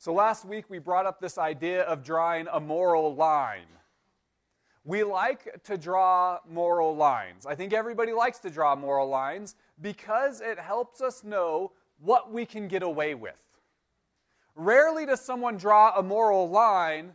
So last week we brought up this idea of drawing a moral line. We like to draw moral lines. I think everybody likes to draw moral lines because it helps us know what we can get away with. Rarely does someone draw a moral line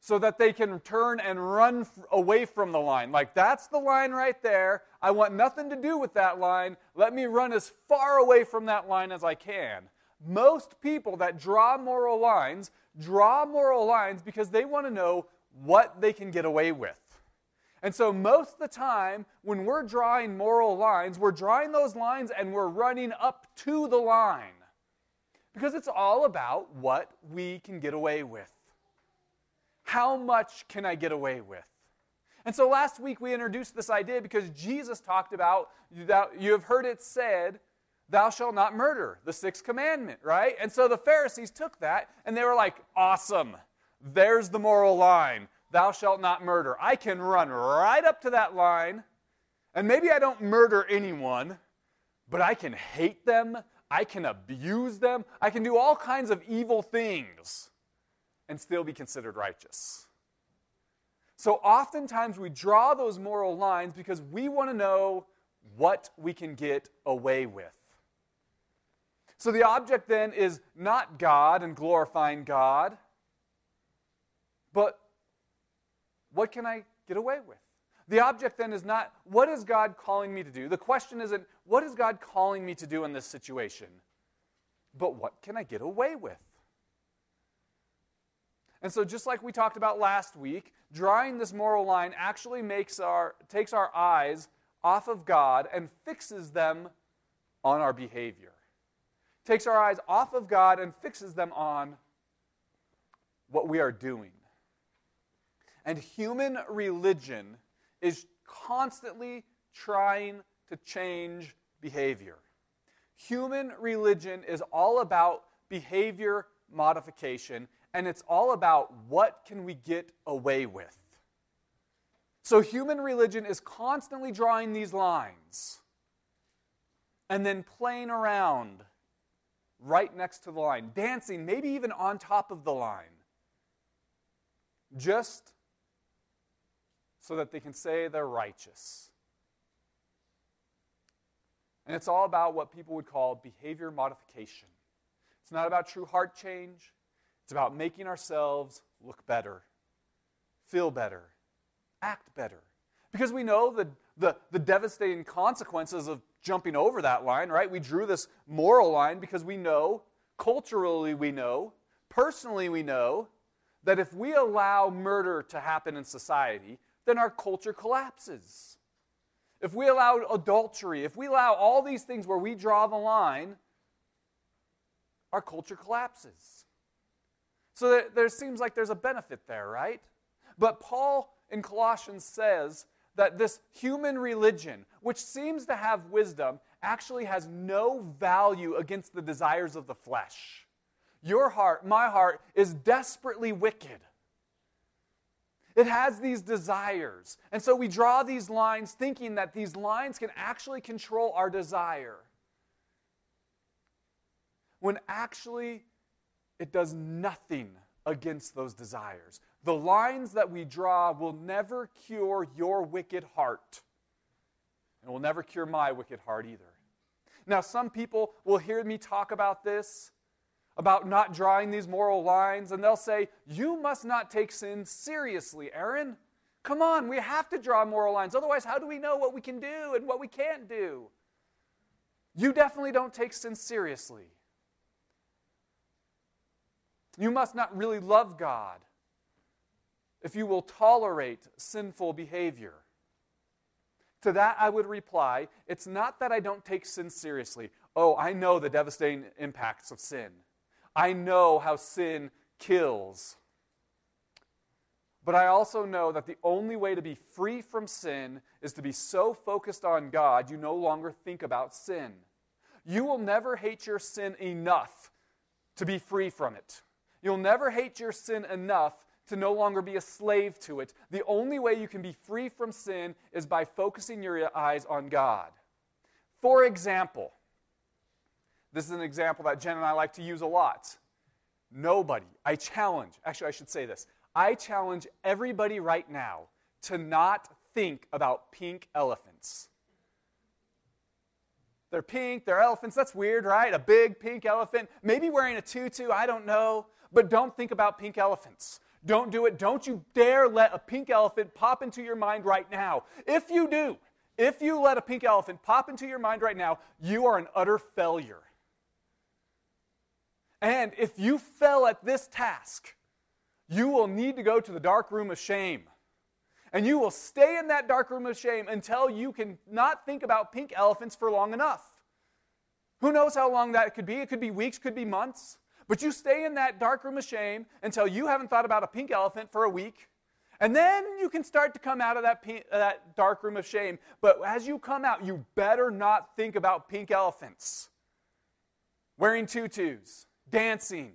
so that they can turn and run away from the line. Like, that's the line right there. I want nothing to do with that line. Let me run as far away from that line as I can. Most people that draw moral lines draw moral lines because they want to know what they can get away with. And so, most of the time, when we're drawing moral lines, we're drawing those lines and we're running up to the line. Because it's all about what we can get away with. How much can I get away with? And so last week we introduced this idea because Jesus talked about, that you have heard it said, thou shalt not murder, the sixth commandment, right? And so the Pharisees took that and they were like, awesome, there's the moral line thou shalt not murder. I can run right up to that line, and maybe I don't murder anyone, but I can hate them, I can abuse them, I can do all kinds of evil things and still be considered righteous. So oftentimes we draw those moral lines because we want to know what we can get away with. So the object then is not God and glorifying God, but what can I get away with? The object then is not, what is God calling me to do? The question isn't, what is God calling me to do in this situation? But what can I get away with? And so, just like we talked about last week, drawing this moral line actually makes our, takes our eyes off of God and fixes them on our behavior. Takes our eyes off of God and fixes them on what we are doing. And human religion is constantly trying to change behavior. Human religion is all about behavior modification, and it's all about what can we get away with. So human religion is constantly drawing these lines and then playing around right next to the line, dancing, maybe even on top of the line, just so that they can say they're righteous. And it's all about what people would call behavior modification. It's not about true heart change, it's about making ourselves look better, feel better, act better. Because we know the, the, the devastating consequences of jumping over that line, right? We drew this moral line because we know, culturally, we know, personally, we know, that if we allow murder to happen in society, then our culture collapses. If we allow adultery, if we allow all these things where we draw the line, our culture collapses. So there, there seems like there's a benefit there, right? But Paul in Colossians says that this human religion, which seems to have wisdom, actually has no value against the desires of the flesh. Your heart, my heart, is desperately wicked. It has these desires. And so we draw these lines thinking that these lines can actually control our desire. When actually, it does nothing against those desires. The lines that we draw will never cure your wicked heart, and will never cure my wicked heart either. Now, some people will hear me talk about this about not drawing these moral lines, and they'll say, You must not take sin seriously, Aaron. Come on, we have to draw moral lines. Otherwise, how do we know what we can do and what we can't do? You definitely don't take sin seriously. You must not really love God if you will tolerate sinful behavior. To that, I would reply, it's not that I don't take sin seriously. Oh, I know the devastating impacts of sin. I know how sin kills. But I also know that the only way to be free from sin is to be so focused on God you no longer think about sin. You will never hate your sin enough to be free from it. You'll never hate your sin enough to no longer be a slave to it. The only way you can be free from sin is by focusing your eyes on God. For example, this is an example that Jen and I like to use a lot. nobody, I challenge, actually, I should say this. I challenge everybody right now to not think about pink elephants. They're pink, they're elephants. That's weird, right? A big pink elephant, maybe wearing a tutu, I don't know. But don't think about pink elephants. Don't do it. Don't you dare let a pink elephant pop into your mind right now. If you do, if you let a pink elephant pop into your mind right now, you are an utter failure. And if you fail at this task, you will need to go to the dark room of shame. And you will stay in that dark room of shame until you can not think about pink elephants for long enough. Who knows how long that could be? It could be weeks, could be months. But you stay in that dark room of shame until you haven't thought about a pink elephant for a week. And then you can start to come out of that, pink, that dark room of shame. But as you come out, you better not think about pink elephants. Wearing tutus, dancing.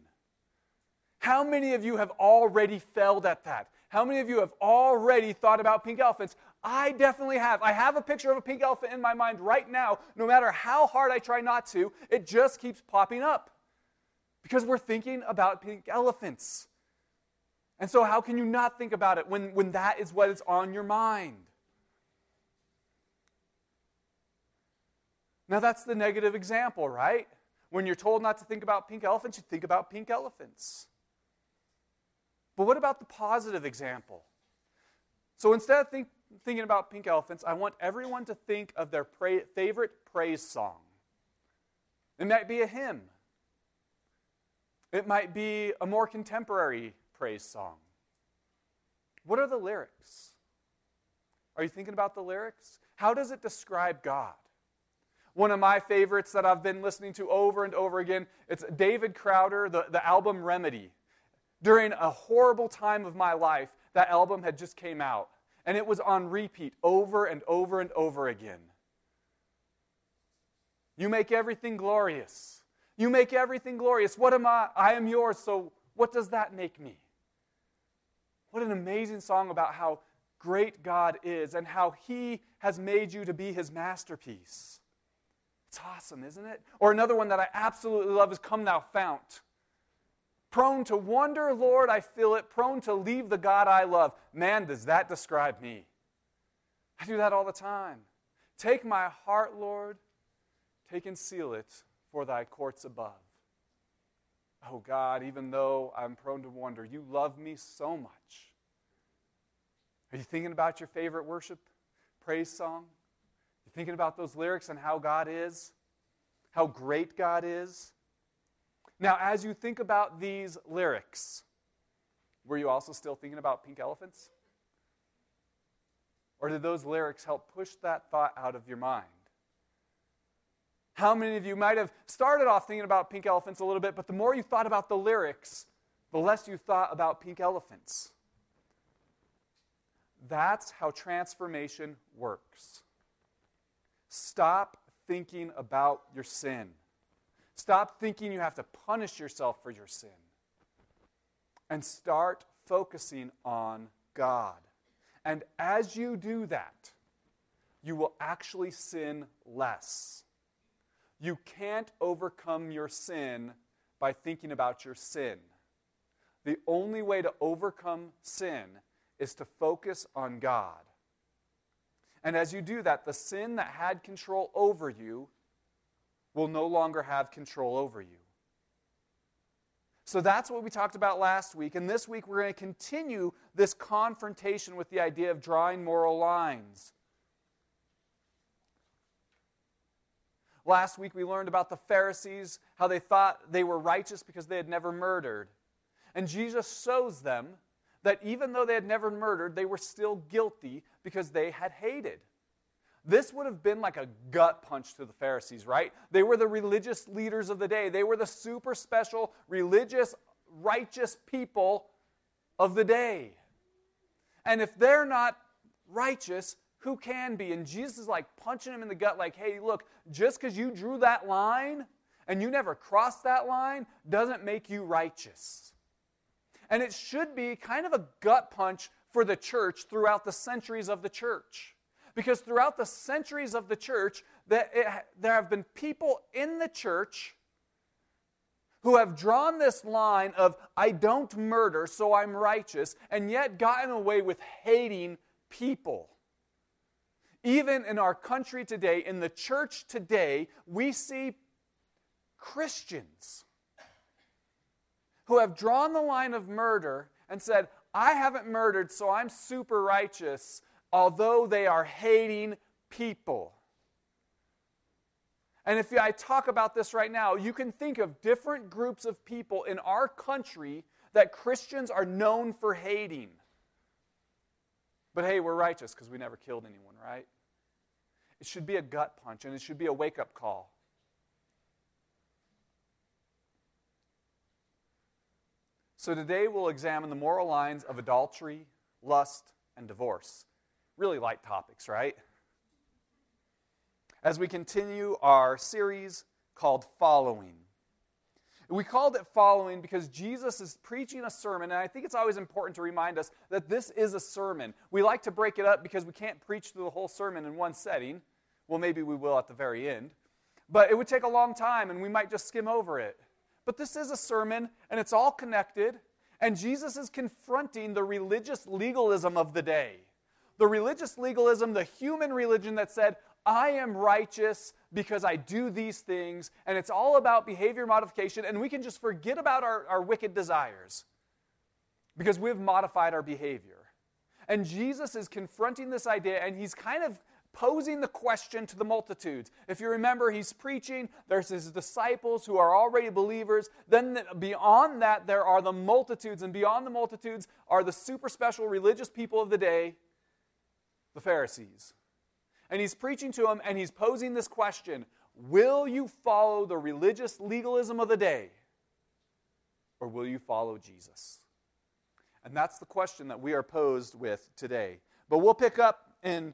How many of you have already failed at that? How many of you have already thought about pink elephants? I definitely have. I have a picture of a pink elephant in my mind right now. No matter how hard I try not to, it just keeps popping up. Because we're thinking about pink elephants. And so, how can you not think about it when, when that is what is on your mind? Now, that's the negative example, right? When you're told not to think about pink elephants, you think about pink elephants. But what about the positive example? So instead of think, thinking about pink elephants, I want everyone to think of their pra- favorite praise song. It might be a hymn, it might be a more contemporary praise song. What are the lyrics? Are you thinking about the lyrics? How does it describe God? One of my favorites that I've been listening to over and over again, it's David Crowder, the, the album Remedy during a horrible time of my life, that album had just came out. And it was on repeat over and over and over again. You make everything glorious. You make everything glorious. What am I? I am yours. So what does that make me? What an amazing song about how great God is and how He has made you to be His masterpiece. It's awesome, isn't it? Or another one that I absolutely love is Come Thou Fount. Prone to wonder, Lord, I feel it. Prone to leave the God I love. Man, does that describe me? I do that all the time. Take my heart, Lord, take and seal it for thy courts above. Oh God, even though I'm prone to wonder, you love me so much. Are you thinking about your favorite worship praise song? You thinking about those lyrics and how God is? How great God is? Now, as you think about these lyrics, were you also still thinking about pink elephants? Or did those lyrics help push that thought out of your mind? How many of you might have started off thinking about pink elephants a little bit, but the more you thought about the lyrics, the less you thought about pink elephants? That's how transformation works. Stop thinking about your sin. Stop thinking you have to punish yourself for your sin. And start focusing on God. And as you do that, you will actually sin less. You can't overcome your sin by thinking about your sin. The only way to overcome sin is to focus on God. And as you do that, the sin that had control over you will no longer have control over you. So that's what we talked about last week. And this week, we're going to continue this confrontation with the idea of drawing moral lines. Last week, we learned about the Pharisees, how they thought they were righteous because they had never murdered. And Jesus shows them that even though they had never murdered, they were still guilty because they had hated. This would have been like a gut punch to the Pharisees, right? They were the religious leaders of the day. They were the super special, religious, righteous people of the day. And if they're not righteous, who can be? And Jesus is like punching him in the gut, like, hey, look, just because you drew that line and you never crossed that line doesn't make you righteous. And it should be kind of a gut punch for the church throughout the centuries of the church. Because throughout the centuries of the church, that there have been people in the church who have drawn this line of, I don't murder, so I'm righteous, and yet gotten away with hating people. Even in our country today, in the church today, we see Christians who have drawn the line of murder and said, I haven't murdered, so I'm super righteous, although they are hating people. And if I talk about this right now, you can think of different groups of people in our country that Christians are known for hating. But hey, we're righteous because we never killed anyone, right? It should be a gut punch and it should be a wake up call. So today we'll examine the moral lines of adultery, lust, and divorce. Really light topics, right? As we continue our series called Following. We called it Following because Jesus is preaching a sermon, and I think it's always important to remind us that this is a sermon. We like to break it up because we can't preach through the whole sermon in one setting. Well, maybe we will at the very end. But it would take a long time, and we might just skim over it. But this is a sermon, and it's all connected. And Jesus is confronting the religious legalism of the day. The religious legalism, the human religion that said, I am righteous because I do these things, and it's all about behavior modification, and we can just forget about our, our wicked desires because we've modified our behavior. And Jesus is confronting this idea, and he's kind of posing the question to the multitudes. If you remember, he's preaching, there's his disciples who are already believers. Then beyond that, there are the multitudes, and beyond the multitudes are the super special religious people of the day, the Pharisees. And he's preaching to them, and he's posing this question Will you follow the religious legalism of the day, or will you follow Jesus? And that's the question that we are posed with today. But we'll pick up in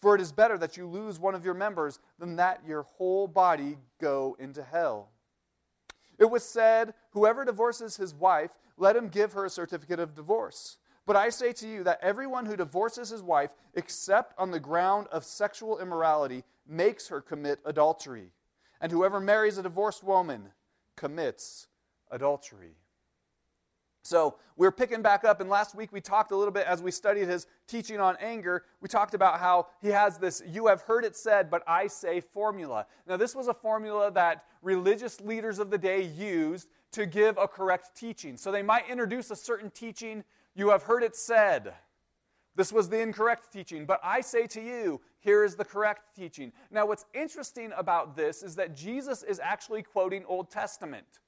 For it is better that you lose one of your members than that your whole body go into hell. It was said, Whoever divorces his wife, let him give her a certificate of divorce. But I say to you that everyone who divorces his wife, except on the ground of sexual immorality, makes her commit adultery. And whoever marries a divorced woman commits adultery. So we're picking back up, and last week we talked a little bit as we studied his teaching on anger. We talked about how he has this you have heard it said, but I say formula. Now, this was a formula that religious leaders of the day used to give a correct teaching. So they might introduce a certain teaching, you have heard it said. This was the incorrect teaching, but I say to you, here is the correct teaching. Now, what's interesting about this is that Jesus is actually quoting Old Testament.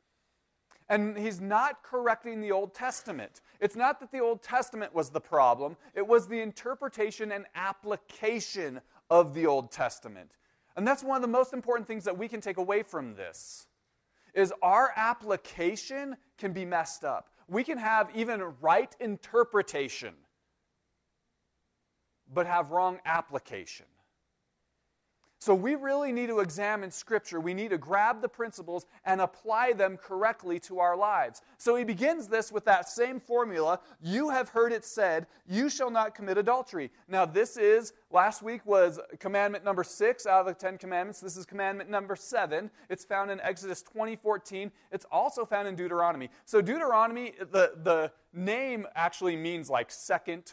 And he's not correcting the Old Testament. It's not that the Old Testament was the problem, it was the interpretation and application of the Old Testament. And that's one of the most important things that we can take away from this is our application can be messed up. We can have even right interpretation but have wrong application. So we really need to examine Scripture. We need to grab the principles and apply them correctly to our lives. So he begins this with that same formula You have heard it said, You shall not commit adultery. Now, this is, last week was commandment number six out of the Ten Commandments. This is commandment number seven. It's found in Exodus 20 14. It's also found in Deuteronomy. So, Deuteronomy, the, the name actually means like second.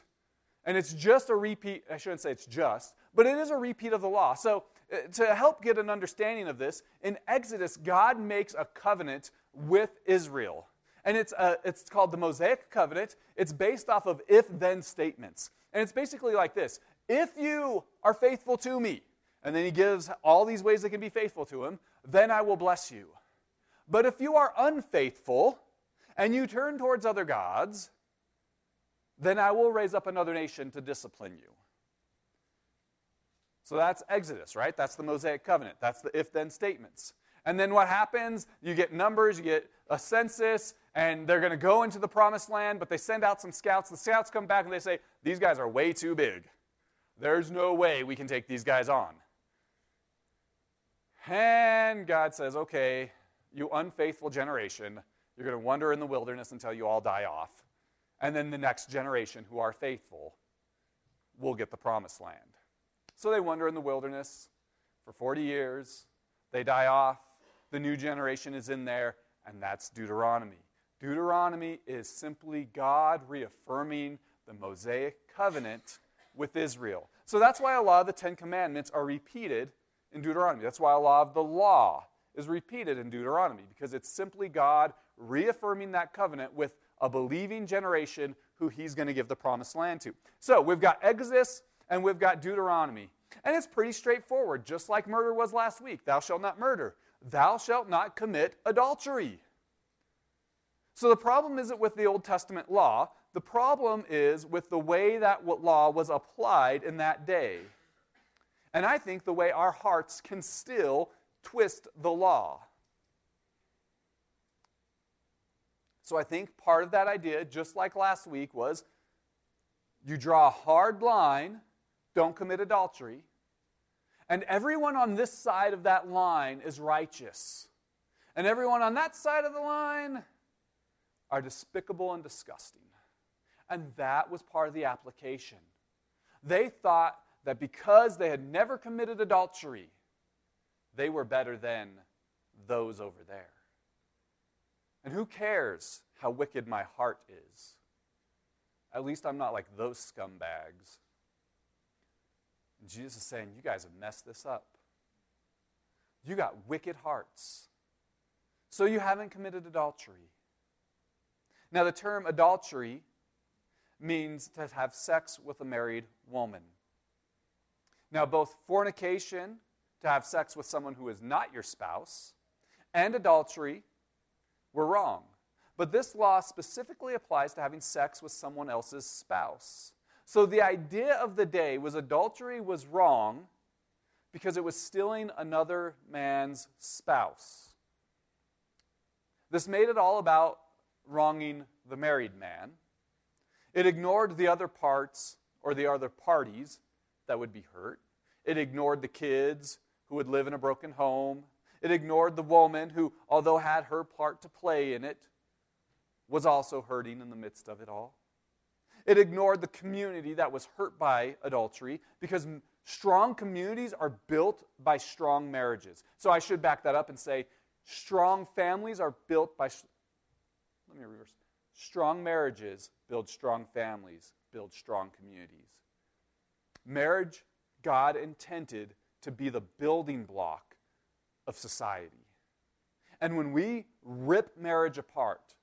And it's just a repeat, I shouldn't say it's just, but it is a repeat of the law. So, to help get an understanding of this, in Exodus, God makes a covenant with Israel. And it's, uh, it's called the Mosaic Covenant. It's based off of if then statements. And it's basically like this If you are faithful to me, and then he gives all these ways that can be faithful to him, then I will bless you. But if you are unfaithful and you turn towards other gods, then I will raise up another nation to discipline you. So that's Exodus, right? That's the Mosaic covenant. That's the if then statements. And then what happens? You get numbers, you get a census, and they're going to go into the promised land, but they send out some scouts. The scouts come back and they say, These guys are way too big. There's no way we can take these guys on. And God says, Okay, you unfaithful generation, you're going to wander in the wilderness until you all die off. And then the next generation who are faithful will get the promised land. So they wander in the wilderness for 40 years. They die off. The new generation is in there, and that's Deuteronomy. Deuteronomy is simply God reaffirming the Mosaic covenant with Israel. So that's why a lot of the Ten Commandments are repeated in Deuteronomy. That's why a lot of the law is repeated in Deuteronomy, because it's simply God reaffirming that covenant with a believing generation who he's going to give the promised land to. So we've got Exodus and we've got Deuteronomy. And it's pretty straightforward, just like murder was last week. Thou shalt not murder. Thou shalt not commit adultery. So the problem isn't with the Old Testament law. The problem is with the way that law was applied in that day. And I think the way our hearts can still twist the law. So I think part of that idea, just like last week, was you draw a hard line, don't commit adultery, and everyone on this side of that line is righteous. And everyone on that side of the line are despicable and disgusting. And that was part of the application. They thought that because they had never committed adultery, they were better than those over there. And who cares how wicked my heart is? At least I'm not like those scumbags. And Jesus is saying, You guys have messed this up. You got wicked hearts. So you haven't committed adultery. Now, the term adultery means to have sex with a married woman. Now, both fornication to have sex with someone who is not your spouse, and adultery were wrong. But this law specifically applies to having sex with someone else's spouse. So the idea of the day was adultery was wrong because it was stealing another man's spouse. This made it all about wronging the married man. It ignored the other parts or the other parties that would be hurt. It ignored the kids who would live in a broken home. It ignored the woman who, although had her part to play in it, was also hurting in the midst of it all. It ignored the community that was hurt by adultery because strong communities are built by strong marriages. So I should back that up and say strong families are built by. Let me reverse. Strong marriages build strong families, build strong communities. Marriage, God intended to be the building block of society. And when we rip marriage apart,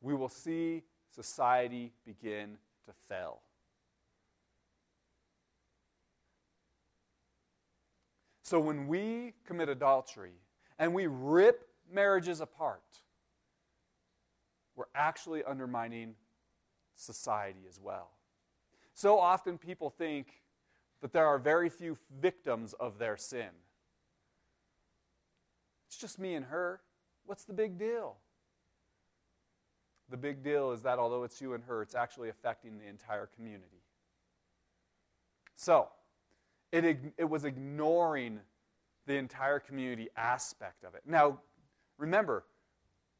we will see society begin to fail. So when we commit adultery and we rip marriages apart, we're actually undermining society as well. So often people think that there are very few victims of their sin. It's just me and her. What's the big deal? The big deal is that although it's you and her, it's actually affecting the entire community. So, it, it was ignoring the entire community aspect of it. Now, remember,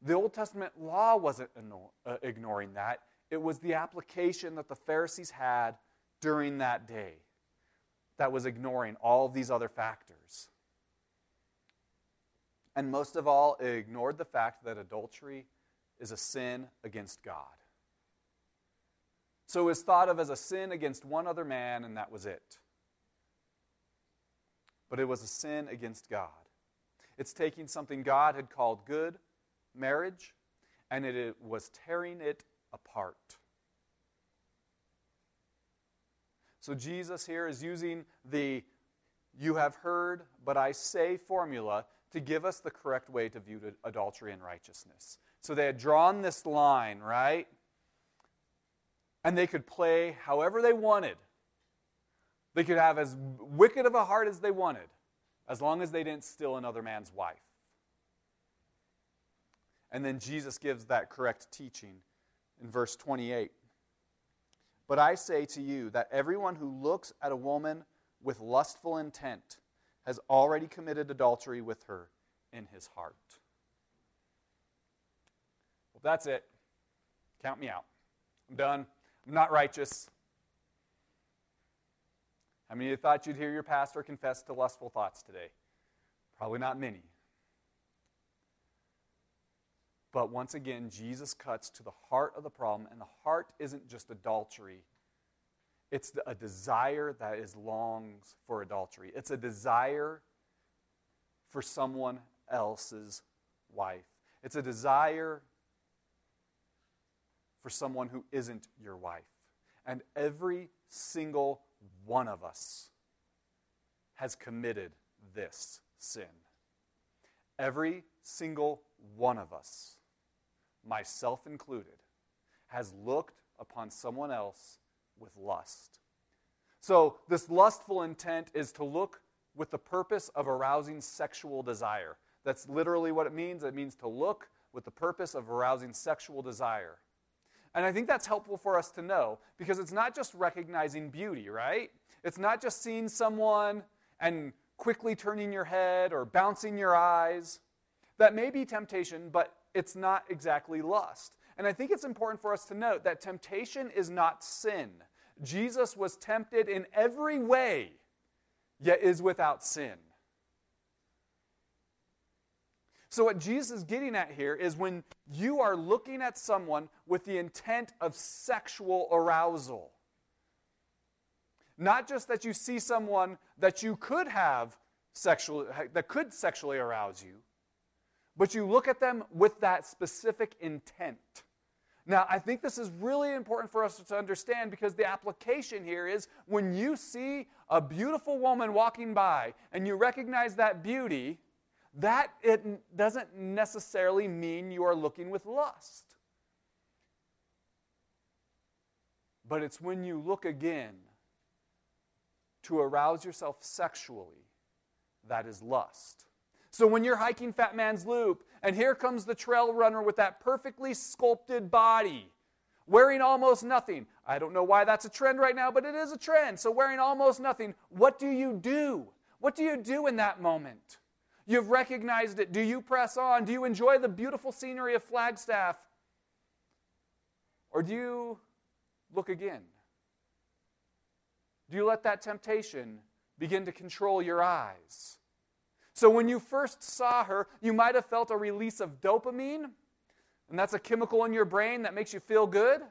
the Old Testament law wasn't uh, ignoring that, it was the application that the Pharisees had during that day that was ignoring all of these other factors. And most of all, it ignored the fact that adultery is a sin against God. So it was thought of as a sin against one other man, and that was it. But it was a sin against God. It's taking something God had called good, marriage, and it was tearing it apart. So Jesus here is using the you have heard, but I say formula to give us the correct way to view adultery and righteousness. So they had drawn this line, right? And they could play however they wanted. They could have as wicked of a heart as they wanted. as long as they didn't steal another man's wife. And then Jesus gives that correct teaching in verse 28. But I say to you that everyone who looks at a woman with lustful intent has already committed adultery with her in his heart. That's it. Count me out. I'm done. I'm not righteous. How many of you thought you'd hear your pastor confess to lustful thoughts today? Probably not many. But once again, Jesus cuts to the heart of the problem, and the heart isn't just adultery. It's a desire that is longs for adultery. It's a desire for someone else's wife. It's a desire for someone who isn't your wife. And every single one of us has committed this sin. Every single one of us, myself included, has looked upon someone else with lust. So, this lustful intent is to look with the purpose of arousing sexual desire. That's literally what it means. It means to look with the purpose of arousing sexual desire. And I think that's helpful for us to know because it's not just recognizing beauty, right? It's not just seeing someone and quickly turning your head or bouncing your eyes. That may be temptation, but it's not exactly lust. And I think it's important for us to note that temptation is not sin. Jesus was tempted in every way, yet is without sin. So, what Jesus is getting at here is when you are looking at someone with the intent of sexual arousal, not just that you see someone that you could have sexually, that could sexually arouse you, but you look at them with that specific intent. Now, I think this is really important for us to understand because the application here is when you see a beautiful woman walking by and you recognize that beauty, that it doesn't necessarily mean you are looking with lust. But it's when you look again to arouse yourself sexually that is lust. So when you're hiking Fat Man's Loop and here comes the trail runner with that perfectly sculpted body, wearing almost nothing. I don't know why that's a trend right now, but it is a trend. So wearing almost nothing, what do you do? What do you do in that moment? You've recognized it. Do you press on? Do you enjoy the beautiful scenery of Flagstaff? Or do you look again? Do you let that temptation begin to control your eyes? So, when you first saw her, you might have felt a release of dopamine, and that's a chemical in your brain that makes you feel good.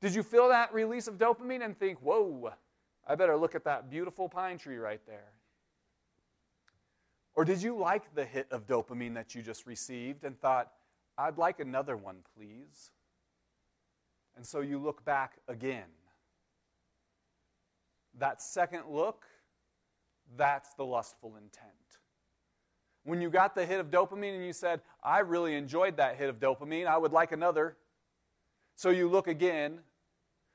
Did you feel that release of dopamine and think, whoa, I better look at that beautiful pine tree right there? Or did you like the hit of dopamine that you just received and thought, I'd like another one, please? And so you look back again. That second look, that's the lustful intent. When you got the hit of dopamine and you said, I really enjoyed that hit of dopamine, I would like another. So you look again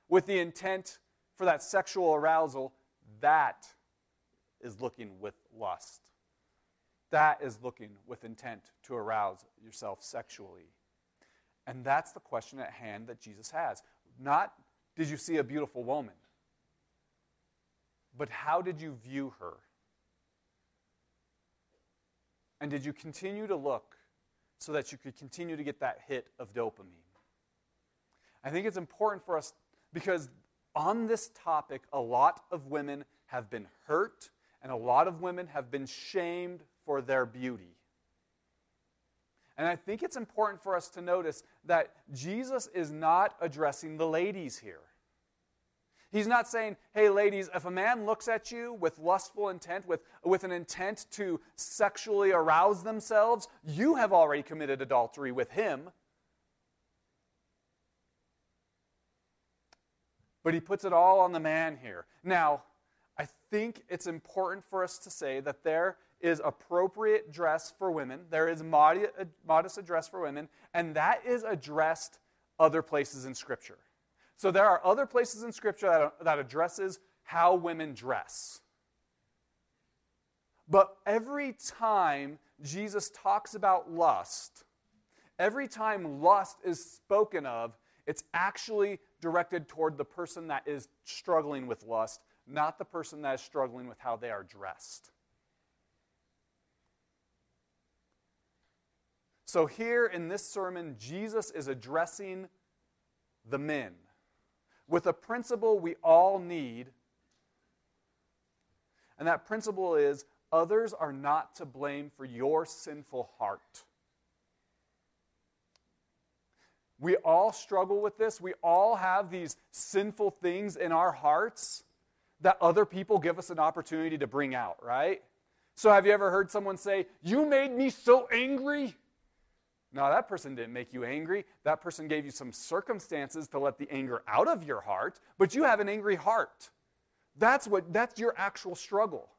with the intent for that sexual arousal, that is looking with lust. That is looking with intent to arouse yourself sexually. And that's the question at hand that Jesus has. Not, did you see a beautiful woman? But how did you view her? And did you continue to look so that you could continue to get that hit of dopamine? I think it's important for us because on this topic, a lot of women have been hurt and a lot of women have been shamed for their beauty. And I think it's important for us to notice that Jesus is not addressing the ladies here. He's not saying, hey, ladies, if a man looks at you with lustful intent, with, with an intent to sexually arouse themselves, you have already committed adultery with him. But he puts it all on the man here. Now, I think it's important for us to say that there is appropriate dress for women, there is uh, modest dress for women, and that is addressed other places in Scripture. So there are other places in Scripture that, that addresses how women dress. But every time Jesus talks about lust, every time lust is spoken of, it's actually directed toward the person that is struggling with lust, not the person that is struggling with how they are dressed. So, here in this sermon, Jesus is addressing the men with a principle we all need. And that principle is others are not to blame for your sinful heart. We all struggle with this. We all have these sinful things in our hearts that other people give us an opportunity to bring out, right? So, have you ever heard someone say, You made me so angry? No, that person didn't make you angry. That person gave you some circumstances to let the anger out of your heart, but you have an angry heart. That's what that's your actual struggle.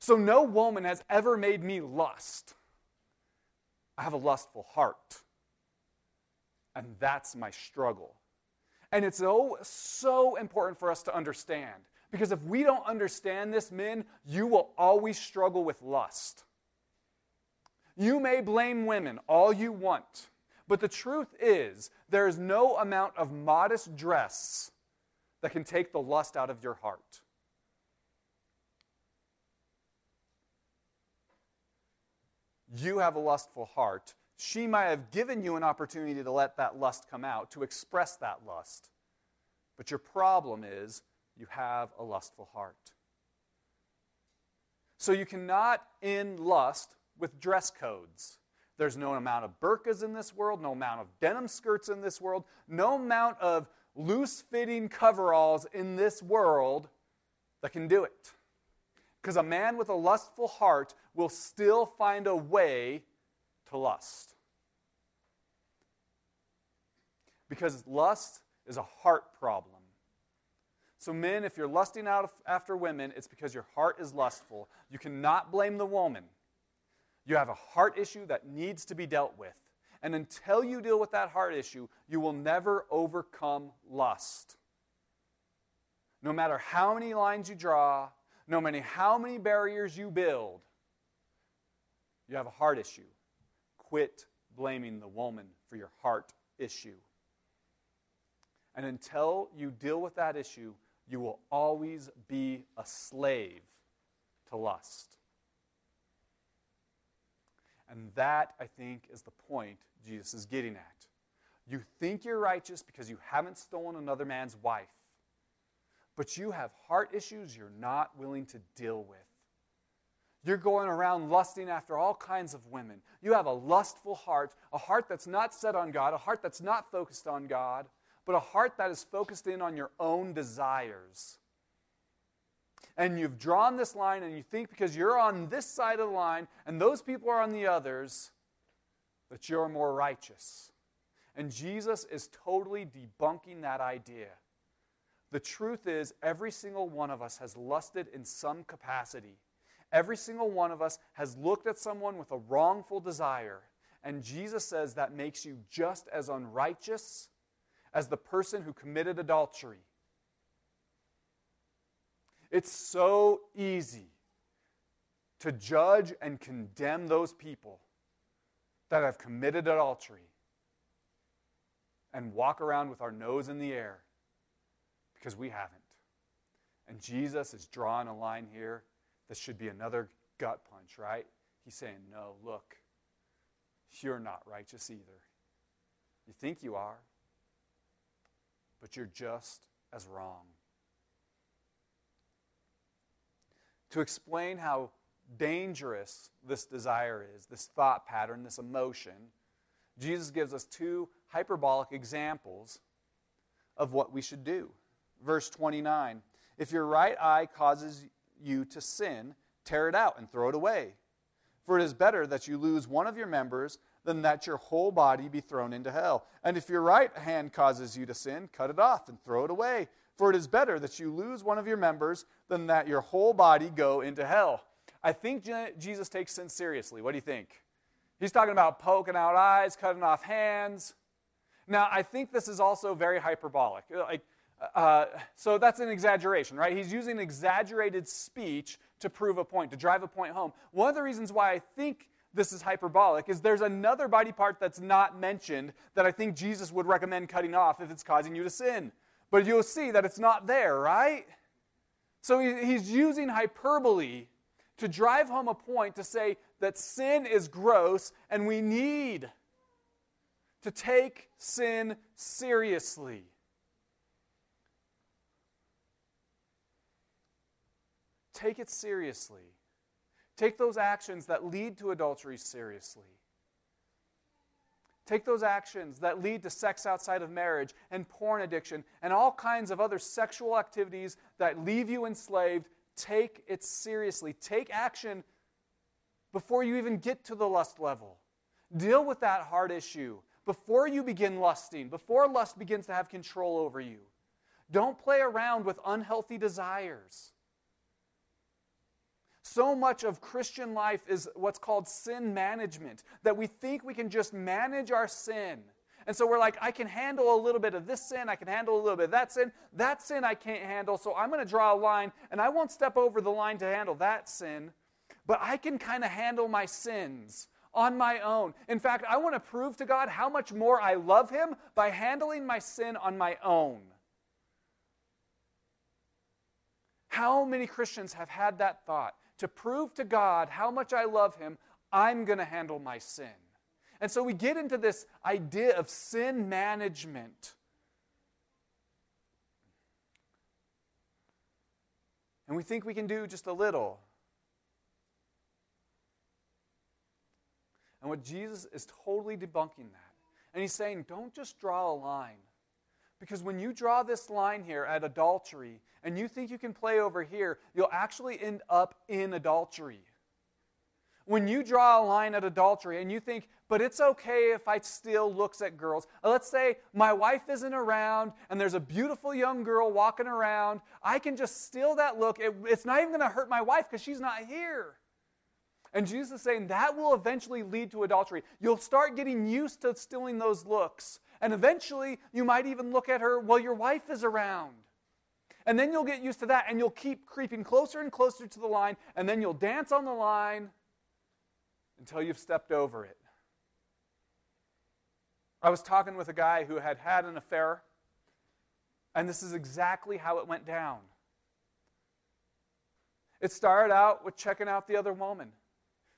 So no woman has ever made me lust. I have a lustful heart. And that's my struggle. And it's so, so important for us to understand. Because if we don't understand this, men, you will always struggle with lust. You may blame women all you want, but the truth is, there is no amount of modest dress that can take the lust out of your heart. You have a lustful heart. She might have given you an opportunity to let that lust come out, to express that lust. But your problem is you have a lustful heart. So you cannot in lust with dress codes. There's no amount of burqas in this world, no amount of denim skirts in this world, no amount of loose fitting coveralls in this world that can do it. Because a man with a lustful heart will still find a way to lust. Because lust is a heart problem. So, men, if you're lusting out after women, it's because your heart is lustful. You cannot blame the woman. You have a heart issue that needs to be dealt with. And until you deal with that heart issue, you will never overcome lust. No matter how many lines you draw, no matter how many barriers you build, you have a heart issue. Quit blaming the woman for your heart issue. And until you deal with that issue, you will always be a slave to lust. And that, I think, is the point Jesus is getting at. You think you're righteous because you haven't stolen another man's wife, but you have heart issues you're not willing to deal with. You're going around lusting after all kinds of women. You have a lustful heart, a heart that's not set on God, a heart that's not focused on God, but a heart that is focused in on your own desires and you've drawn this line and you think because you're on this side of the line and those people are on the others that you're more righteous. And Jesus is totally debunking that idea. The truth is, every single one of us has lusted in some capacity. Every single one of us has looked at someone with a wrongful desire. And Jesus says that makes you just as unrighteous as the person who committed adultery. It's so easy to judge and condemn those people that have committed adultery and walk around with our nose in the air because we haven't. And Jesus is drawing a line here that should be another gut punch, right? He's saying, No, look, you're not righteous either. You think you are, but you're just as wrong. To explain how dangerous this desire is, this thought pattern, this emotion, Jesus gives us two hyperbolic examples of what we should do. Verse 29 If your right eye causes you to sin, tear it out and throw it away. For it is better that you lose one of your members than that your whole body be thrown into hell. And if your right hand causes you to sin, cut it off and throw it away. For it is better that you lose one of your members than that your whole body go into hell. I think Jesus takes sin seriously. What do you think? He's talking about poking out eyes, cutting off hands. Now, I think this is also very hyperbolic. Like, uh, so that's an exaggeration, right? He's using exaggerated speech to prove a point, to drive a point home. One of the reasons why I think this is hyperbolic is there's another body part that's not mentioned that I think Jesus would recommend cutting off if it's causing you to sin. But you'll see that it's not there, right? So he's using hyperbole to drive home a point to say that sin is gross and we need to take sin seriously. Take it seriously. Take those actions that lead to adultery seriously. Take those actions that lead to sex outside of marriage and porn addiction and all kinds of other sexual activities that leave you enslaved. Take it seriously. Take action before you even get to the lust level. Deal with that heart issue before you begin lusting, before lust begins to have control over you. Don't play around with unhealthy desires. So much of Christian life is what's called sin management, that we think we can just manage our sin. And so we're like, I can handle a little bit of this sin, I can handle a little bit of that sin. That sin I can't handle, so I'm going to draw a line, and I won't step over the line to handle that sin. But I can kind of handle my sins on my own. In fact, I want to prove to God how much more I love Him by handling my sin on my own. How many Christians have had that thought? To prove to God how much I love Him, I'm going to handle my sin. And so we get into this idea of sin management. And we think we can do just a little. And what Jesus is totally debunking that. And he's saying, don't just draw a line. Because when you draw this line here at adultery and you think you can play over here, you'll actually end up in adultery. When you draw a line at adultery and you think, but it's okay if I still looks at girls. Uh, let's say my wife isn't around and there's a beautiful young girl walking around. I can just steal that look. It, it's not even going to hurt my wife because she's not here. And Jesus is saying that will eventually lead to adultery. You'll start getting used to stealing those looks. And eventually, you might even look at her while your wife is around. And then you'll get used to that and you'll keep creeping closer and closer to the line, and then you'll dance on the line until you've stepped over it. I was talking with a guy who had had an affair, and this is exactly how it went down. It started out with checking out the other woman.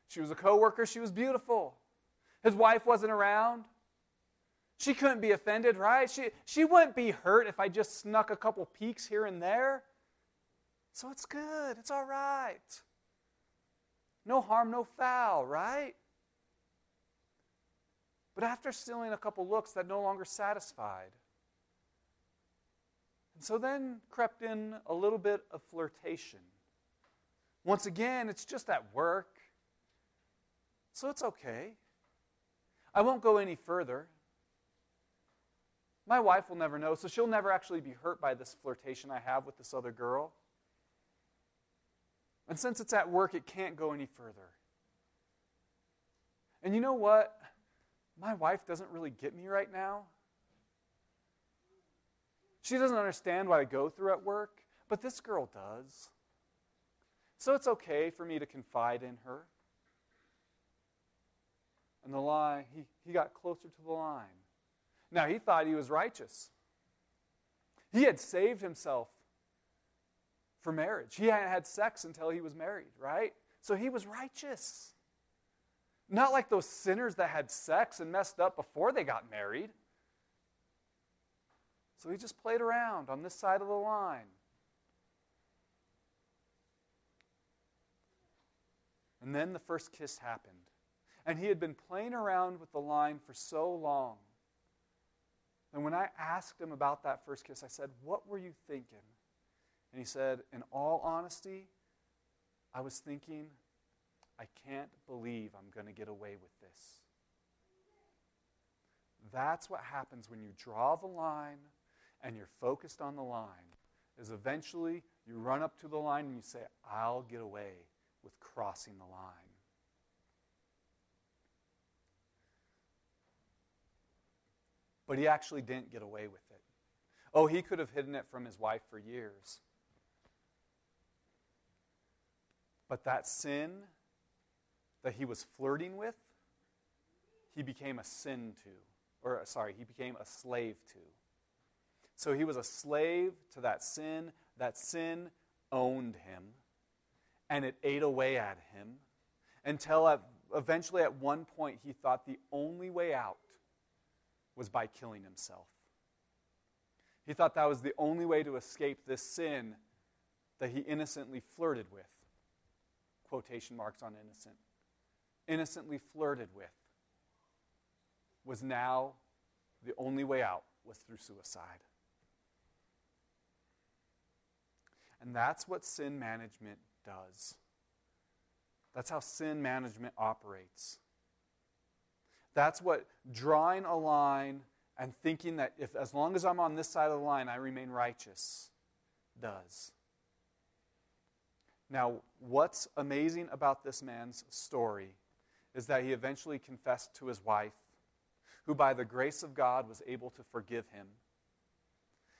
She was a coworker, she was beautiful. His wife wasn't around. She couldn't be offended, right? She, she wouldn't be hurt if I just snuck a couple peeks here and there. So it's good. It's all right. No harm, no foul, right? But after stealing a couple looks, that no longer satisfied. And so then crept in a little bit of flirtation. Once again, it's just at work. So it's okay. I won't go any further. My wife will never know, so she'll never actually be hurt by this flirtation I have with this other girl. And since it's at work, it can't go any further. And you know what? My wife doesn't really get me right now. She doesn't understand what I go through at work, but this girl does. So it's okay for me to confide in her. And the line, he, he got closer to the line. Now, he thought he was righteous. He had saved himself for marriage. He hadn't had sex until he was married, right? So he was righteous. Not like those sinners that had sex and messed up before they got married. So he just played around on this side of the line. And then the first kiss happened. And he had been playing around with the line for so long and when I asked him about that first kiss, I said, What were you thinking? And he said, In all honesty, I was thinking, I can't believe I'm going to get away with this. That's what happens when you draw the line and you're focused on the line. Is eventually you run up to the line and you say, I'll get away with crossing the line. But he actually didn't get away with it. Oh, he could have hidden it from his wife for years. But that sin that he was flirting with, he became a sin to. Or, sorry, he became a slave to. So he was a slave to that sin. That sin owned him, and it ate away at him until eventually, at one point, he thought the only way out was by killing himself. He thought that was the only way to escape this sin that he innocently flirted with. Quotation marks on innocent. Innocently flirted with was now the only way out was through suicide. And that's what sin management does. That's how sin management operates. That's what drawing a line and thinking that if as long as I'm on this side of the line I remain righteous does. Now, what's amazing about this man's story is that he eventually confessed to his wife, who by the grace of God was able to forgive him.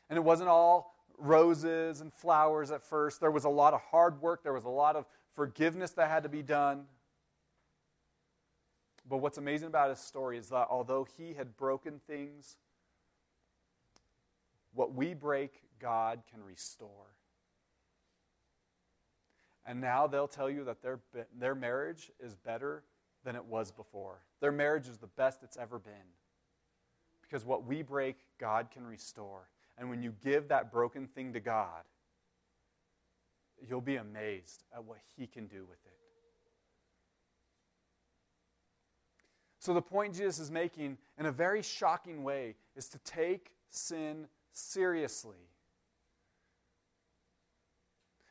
And it wasn't all roses and flowers at first. There was a lot of hard work, there was a lot of forgiveness that had to be done. But what's amazing about his story is that although he had broken things, what we break, God can restore. And now they'll tell you that their, their marriage is better than it was before. Their marriage is the best it's ever been. Because what we break, God can restore. And when you give that broken thing to God, you'll be amazed at what He can do with it. So, the point Jesus is making in a very shocking way is to take sin seriously.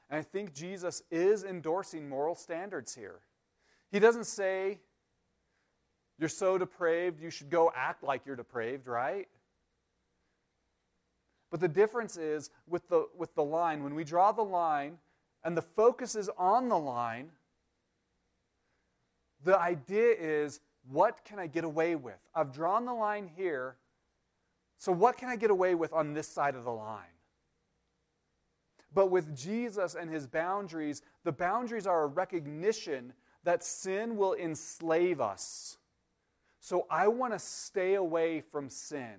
And I think Jesus is endorsing moral standards here. He doesn't say, You're so depraved, you should go act like you're depraved, right? But the difference is with the, with the line, when we draw the line and the focus is on the line, the idea is what can I get away with? I've drawn the line here, so what can I get away with on this side of the line? But with Jesus and his boundaries, the boundaries are a recognition that sin will enslave us. So I want to stay away from sin.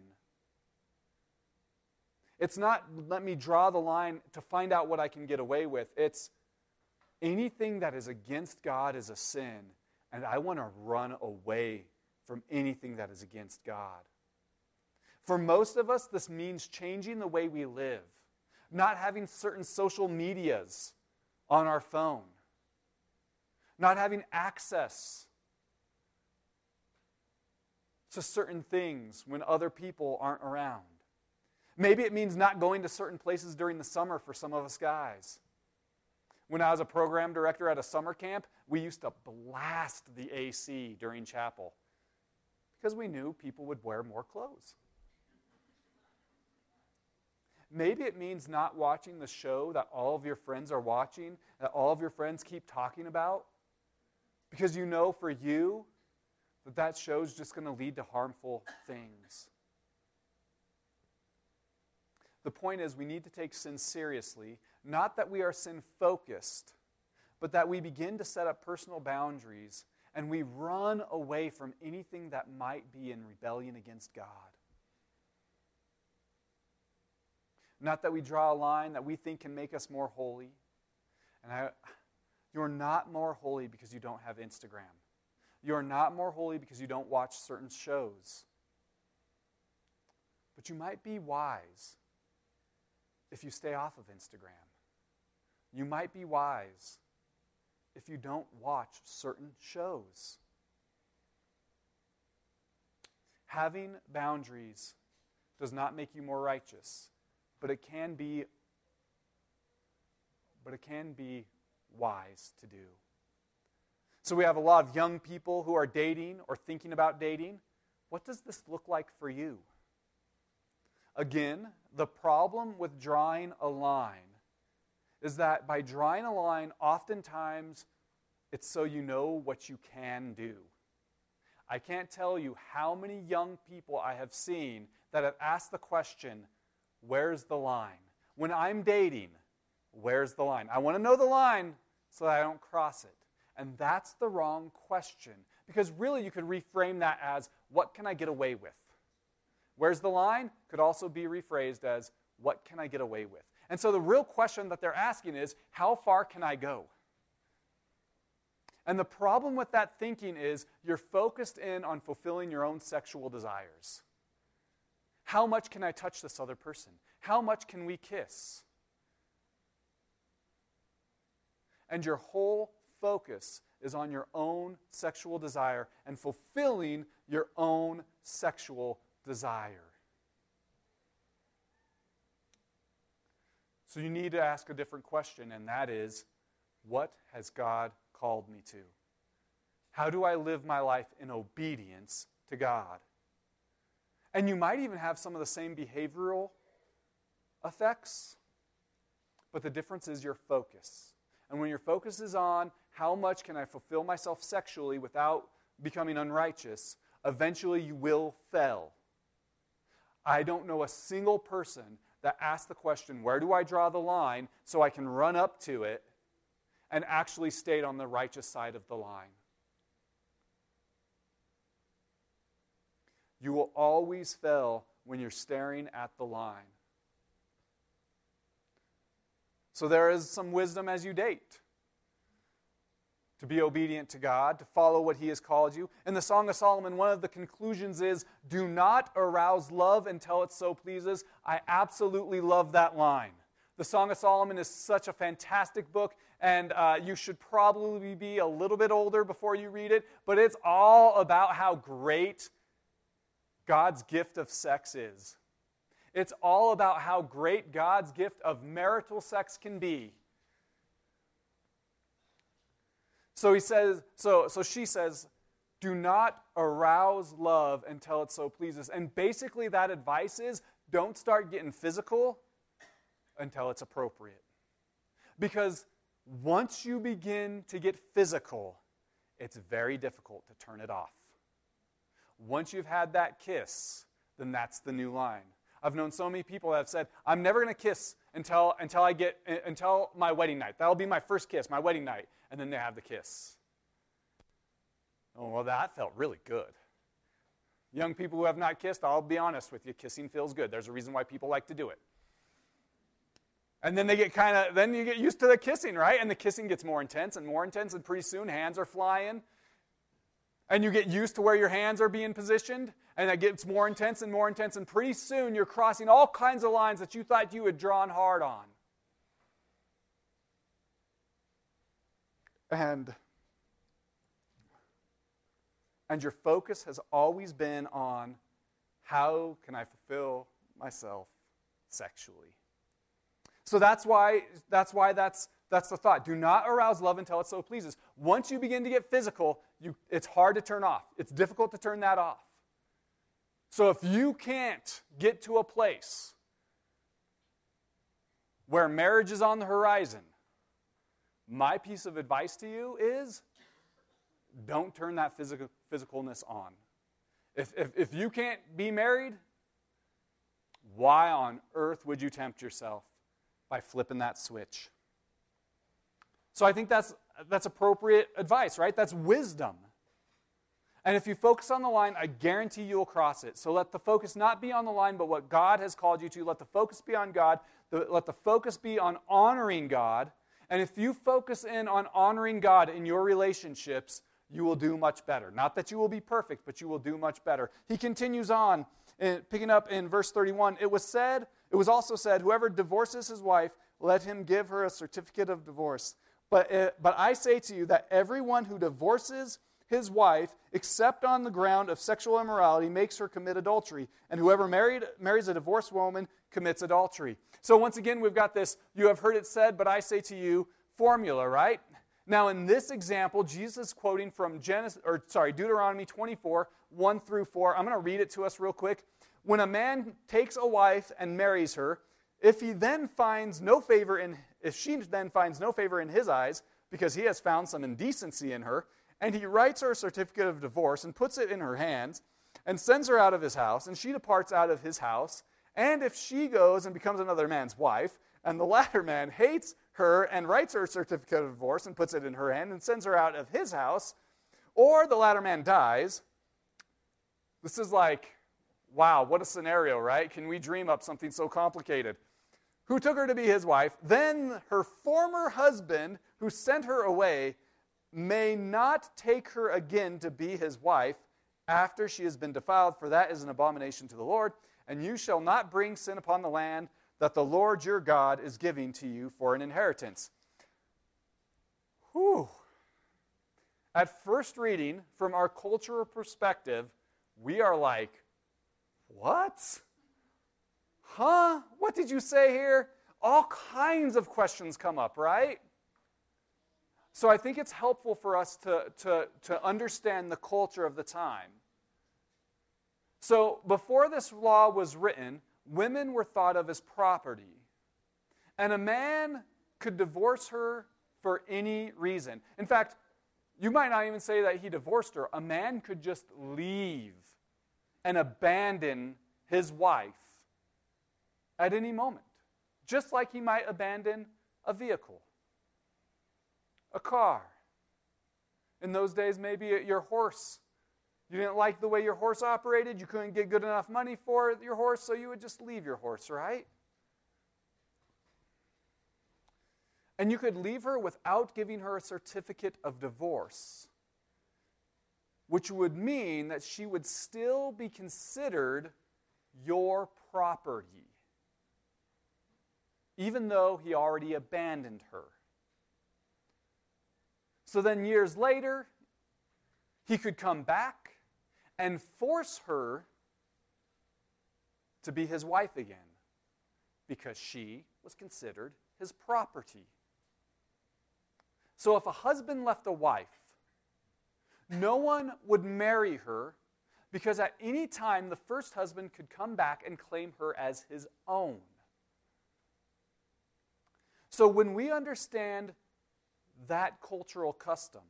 It's not let me draw the line to find out what I can get away with. It's anything that is against God is a sin, and I want to run away from anything that is against God. For most of us, this means changing the way we live, not having certain social medias on our phone, not having access to certain things when other people aren't around. Maybe it means not going to certain places during the summer for some of us guys. When I was a program director at a summer camp, we used to blast the AC during chapel because we knew people would wear more clothes. Maybe it means not watching the show that all of your friends are watching, that all of your friends keep talking about, because you know for you that that show is just going to lead to harmful things. The point is, we need to take sin seriously, not that we are sin focused, but that we begin to set up personal boundaries and we run away from anything that might be in rebellion against God. Not that we draw a line that we think can make us more holy. And I, you're not more holy because you don't have Instagram. You're not more holy because you don't watch certain shows. But you might be wise if you stay off of Instagram. You might be wise if you don't watch certain shows. Having boundaries does not make you more righteous, but it can be but it can be wise to do. So we have a lot of young people who are dating or thinking about dating. What does this look like for you? Again, the problem with drawing a line is that by drawing a line, oftentimes it's so you know what you can do. I can't tell you how many young people I have seen that have asked the question, Where's the line? When I'm dating, where's the line? I want to know the line so that I don't cross it? And that's the wrong question. Because really, you could reframe that as, what can I get away with? Where's the line? Could also be rephrased as, what can I get away with? And so the real question that they're asking is, how far can I go? And the problem with that thinking is you're focused in on fulfilling your own sexual desires. How much can I touch this other person? How much can we kiss? And your whole focus is on your own sexual desire and fulfilling your own sexual desire. So you need to ask a different question, and that is what has God called me to? How do I live my life in obedience to God? And you might even have some of the same behavioral effects, but the difference is your focus. And when your focus is on how much can I fulfill myself sexually without becoming unrighteous, eventually you will fail. I don't know a single person that ask the question, Where do I draw the line so I can run up to it and actually stayed on the righteous side of the line. You will always fail when you're staring at the line. So there is some wisdom as you date. To be obedient to God, to follow what He has called you. In the Song of Solomon, one of the conclusions is do not arouse love until it so pleases. I absolutely love that line. The Song of Solomon is such a fantastic book, and uh, you should probably be a little bit older before you read it, but it's all about how great God's gift of sex is. It's all about how great God's gift of marital sex can be. So he says, so, so she says, do not arouse love until it so pleases. And basically, that advice is don't start getting physical until it's appropriate. Because once you begin to get physical, it's very difficult to turn it off. Once you've had that kiss, then that's the new line. I've known so many people that have said, I'm never going to kiss until, until I get until my wedding night. That'll be my first kiss, my wedding night. And then they have the kiss. Oh, well, that felt really good. Young people who have not kissed, I'll be honest with you, kissing feels good. There's a reason why people like to do it. And then they get kind of, then you get used to the kissing, right? And the kissing gets more intense and more intense, and pretty soon hands are flying. And you get used to where your hands are being positioned, and it gets more intense and more intense, and pretty soon you're crossing all kinds of lines that you thought you had drawn hard on. And and your focus has always been on how can I fulfill myself sexually? So that's why that's why that's that's the thought. Do not arouse love until it so pleases. Once you begin to get physical, you, it's hard to turn off. It's difficult to turn that off. So if you can't get to a place where marriage is on the horizon, my piece of advice to you is don't turn that physical, physicalness on. If, if, if you can't be married, why on earth would you tempt yourself? by flipping that switch. So I think that's, that's appropriate advice, right? That's wisdom. And if you focus on the line, I guarantee you'll cross it. So let the focus not be on the line, but what God has called you to. Let the focus be on God. let the focus be on honoring God. And if you focus in on honoring God in your relationships, you will do much better. Not that you will be perfect, but you will do much better. He continues on, picking up in verse 31. It was said, it was also said, Whoever divorces his wife, let him give her a certificate of divorce. But, uh, but I say to you that everyone who divorces his wife, except on the ground of sexual immorality, makes her commit adultery. And whoever married, marries a divorced woman commits adultery. So once again, we've got this you have heard it said, but I say to you formula, right? Now, in this example, Jesus is quoting from Genesis, or sorry, Deuteronomy 24, 1 through 4. I'm going to read it to us real quick. When a man takes a wife and marries her, if he then finds no favor in if she then finds no favor in his eyes because he has found some indecency in her, and he writes her a certificate of divorce and puts it in her hands and sends her out of his house, and she departs out of his house, and if she goes and becomes another man's wife, and the latter man hates her and writes her a certificate of divorce and puts it in her hand and sends her out of his house, or the latter man dies. This is like, wow, what a scenario, right? Can we dream up something so complicated? Who took her to be his wife, then her former husband, who sent her away, may not take her again to be his wife after she has been defiled, for that is an abomination to the Lord. And you shall not bring sin upon the land that the Lord your God is giving to you for an inheritance. Whew. At first reading, from our cultural perspective, we are like, what? Huh? What did you say here? All kinds of questions come up, right? So I think it's helpful for us to, to, to understand the culture of the time. So before this law was written, women were thought of as property. And a man could divorce her for any reason. In fact, you might not even say that he divorced her. A man could just leave and abandon his wife at any moment, just like he might abandon a vehicle, a car. In those days, maybe your horse you didn't like the way your horse operated. You couldn't get good enough money for your horse, so you would just leave your horse, right? And you could leave her without giving her a certificate of divorce, which would mean that she would still be considered your property, even though he already abandoned her. So then, years later, he could come back and force her to be his wife again because she was considered his property. So if a husband left a wife, no one would marry her because at any time the first husband could come back and claim her as his own. So when we understand that cultural custom,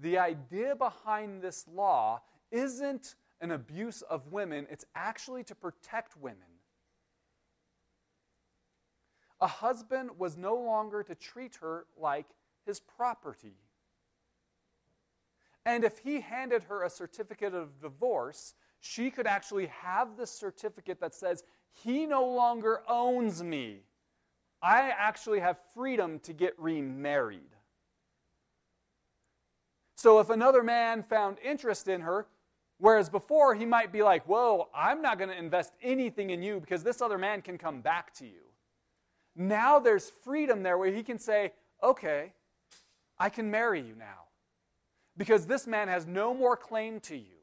the idea behind this law isn't an abuse of women, it's actually to protect women. A husband was no longer to treat her like his property. And if he handed her a certificate of divorce, she could actually have the certificate that says, He no longer owns me. I actually have freedom to get remarried. So if another man found interest in her, Whereas before, he might be like, Whoa, I'm not going to invest anything in you because this other man can come back to you. Now there's freedom there where he can say, Okay, I can marry you now because this man has no more claim to you.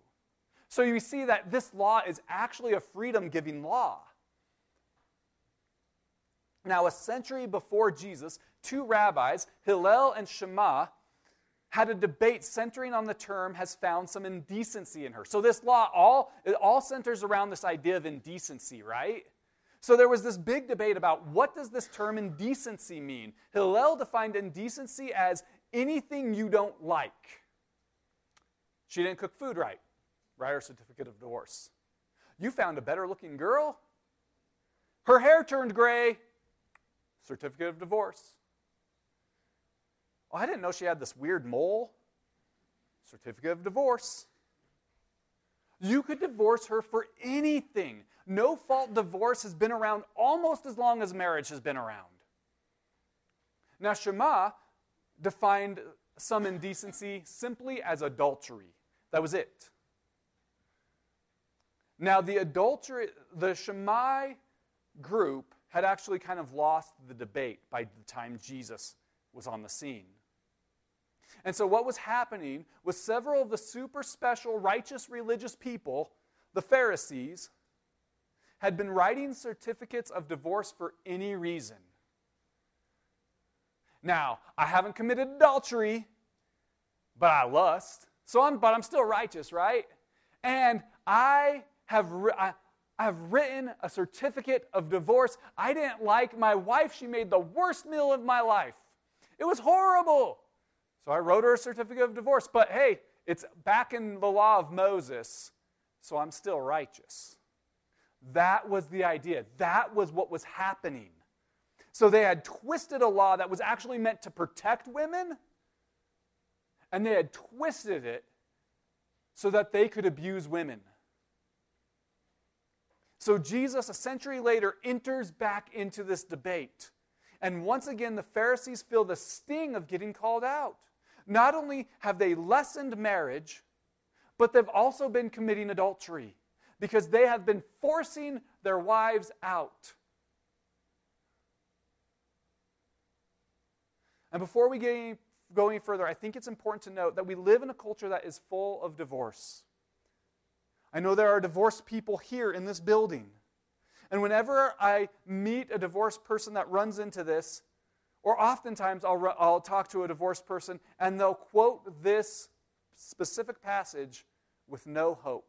So you see that this law is actually a freedom giving law. Now, a century before Jesus, two rabbis, Hillel and Shammai, had a debate centering on the term has found some indecency in her. So this law all it all centers around this idea of indecency, right? So there was this big debate about what does this term indecency mean? Hillel defined indecency as anything you don't like. She didn't cook food right. Write her certificate of divorce. You found a better looking girl. Her hair turned gray. Certificate of divorce. Oh, I didn't know she had this weird mole. Certificate of divorce. You could divorce her for anything. No fault divorce has been around almost as long as marriage has been around. Now, Shammai defined some indecency simply as adultery. That was it. Now, the adultery, the Shammai group had actually kind of lost the debate by the time Jesus was on the scene. And so, what was happening was several of the super special, righteous, religious people, the Pharisees, had been writing certificates of divorce for any reason. Now, I haven't committed adultery, but I lust. So I'm, but I'm still righteous, right? And I have, I, I have written a certificate of divorce. I didn't like my wife. She made the worst meal of my life. It was horrible. So I wrote her a certificate of divorce. But hey, it's back in the law of Moses, so I'm still righteous. That was the idea. That was what was happening. So they had twisted a law that was actually meant to protect women, and they had twisted it so that they could abuse women. So Jesus, a century later, enters back into this debate. And once again, the Pharisees feel the sting of getting called out. Not only have they lessened marriage, but they've also been committing adultery because they have been forcing their wives out. And before we get go any further, I think it's important to note that we live in a culture that is full of divorce. I know there are divorced people here in this building. And whenever I meet a divorced person that runs into this, or oftentimes I'll, I'll talk to a divorced person and they'll quote this specific passage with no hope.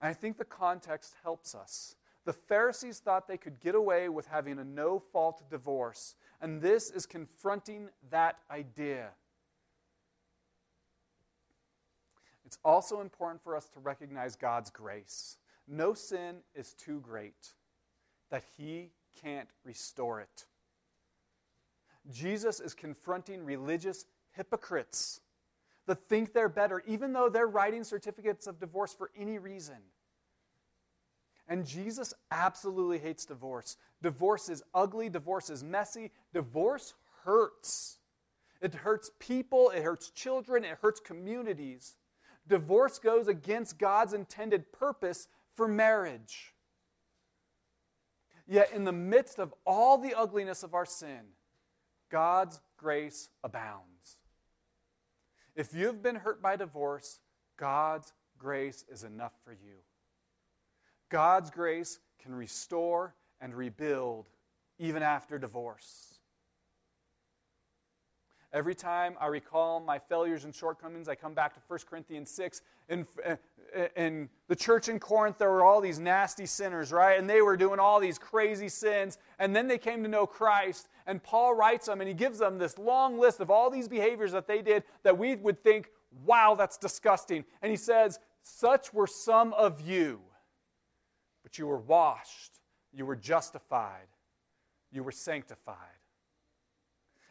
And I think the context helps us. The Pharisees thought they could get away with having a no fault divorce, and this is confronting that idea. It's also important for us to recognize God's grace. No sin is too great that He can't restore it. Jesus is confronting religious hypocrites that think they're better, even though they're writing certificates of divorce for any reason. And Jesus absolutely hates divorce. Divorce is ugly, divorce is messy, divorce hurts. It hurts people, it hurts children, it hurts communities divorce goes against God's intended purpose for marriage. Yet, in the midst of all the ugliness of our sin, God's grace abounds. If you've been hurt by divorce, God's grace is enough for you. God's grace can restore and rebuild even after divorce. Every time I recall my failures and shortcomings, I come back to 1 Corinthians 6. In, in uh, the church in Corinth, there were all these nasty sinners, right? And they were doing all these crazy sins. And then they came to know Christ. And Paul writes them and he gives them this long list of all these behaviors that they did that we would think, wow, that's disgusting. And he says, Such were some of you, but you were washed, you were justified, you were sanctified.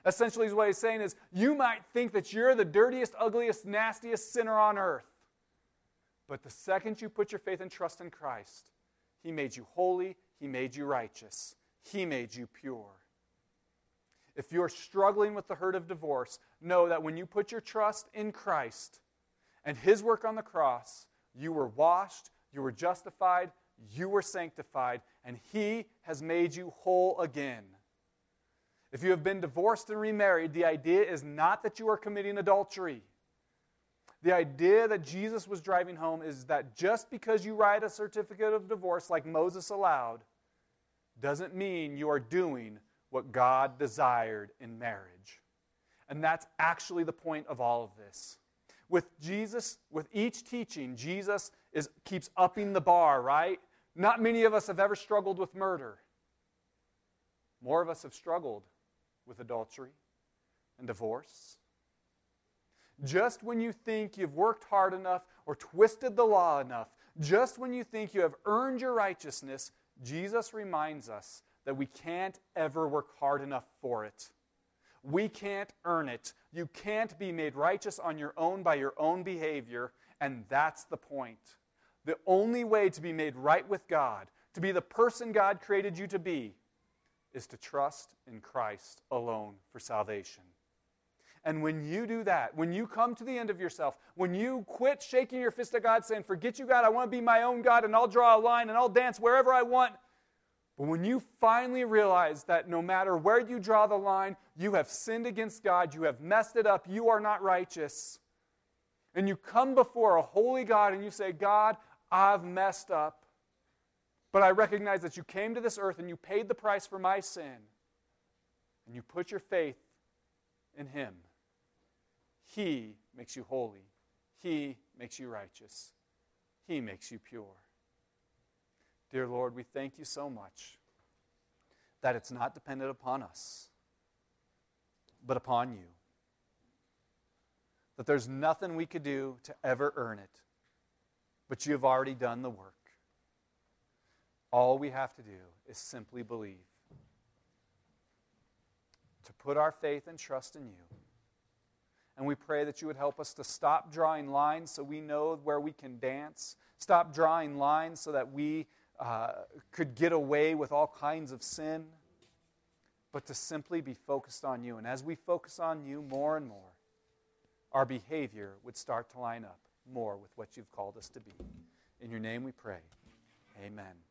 Essentially, what he's saying is, you might think that you're the dirtiest, ugliest, nastiest sinner on earth. But the second you put your faith and trust in Christ, he made you holy, he made you righteous, he made you pure. If you're struggling with the hurt of divorce, know that when you put your trust in Christ and his work on the cross, you were washed, you were justified, you were sanctified, and he has made you whole again. If you have been divorced and remarried, the idea is not that you are committing adultery. The idea that Jesus was driving home is that just because you write a certificate of divorce like Moses allowed, doesn't mean you are doing what God desired in marriage. And that's actually the point of all of this. With Jesus, with each teaching, Jesus is, keeps upping the bar, right? Not many of us have ever struggled with murder. More of us have struggled with adultery and divorce. Just when you think you've worked hard enough or twisted the law enough, just when you think you have earned your righteousness, Jesus reminds us that we can't ever work hard enough for it. We can't earn it. You can't be made righteous on your own by your own behavior, and that's the point. The only way to be made right with God, to be the person God created you to be, is to trust in Christ alone for salvation. And when you do that, when you come to the end of yourself, when you quit shaking your fist at God saying, Forget you, God, I want to be my own God and I'll draw a line and I'll dance wherever I want. But when you finally realize that no matter where you draw the line, you have sinned against God, you have messed it up, you are not righteous, and you come before a holy God and you say, God, I've messed up. But I recognize that you came to this earth and you paid the price for my sin. And you put your faith in Him. He makes you holy, He makes you righteous, He makes you pure. Dear Lord, we thank you so much that it's not dependent upon us, but upon you. That there's nothing we could do to ever earn it, but you have already done the work. All we have to do is simply believe, to put our faith and trust in you. And we pray that you would help us to stop drawing lines so we know where we can dance, stop drawing lines so that we uh, could get away with all kinds of sin, but to simply be focused on you. And as we focus on you more and more, our behavior would start to line up more with what you've called us to be. In your name we pray. Amen.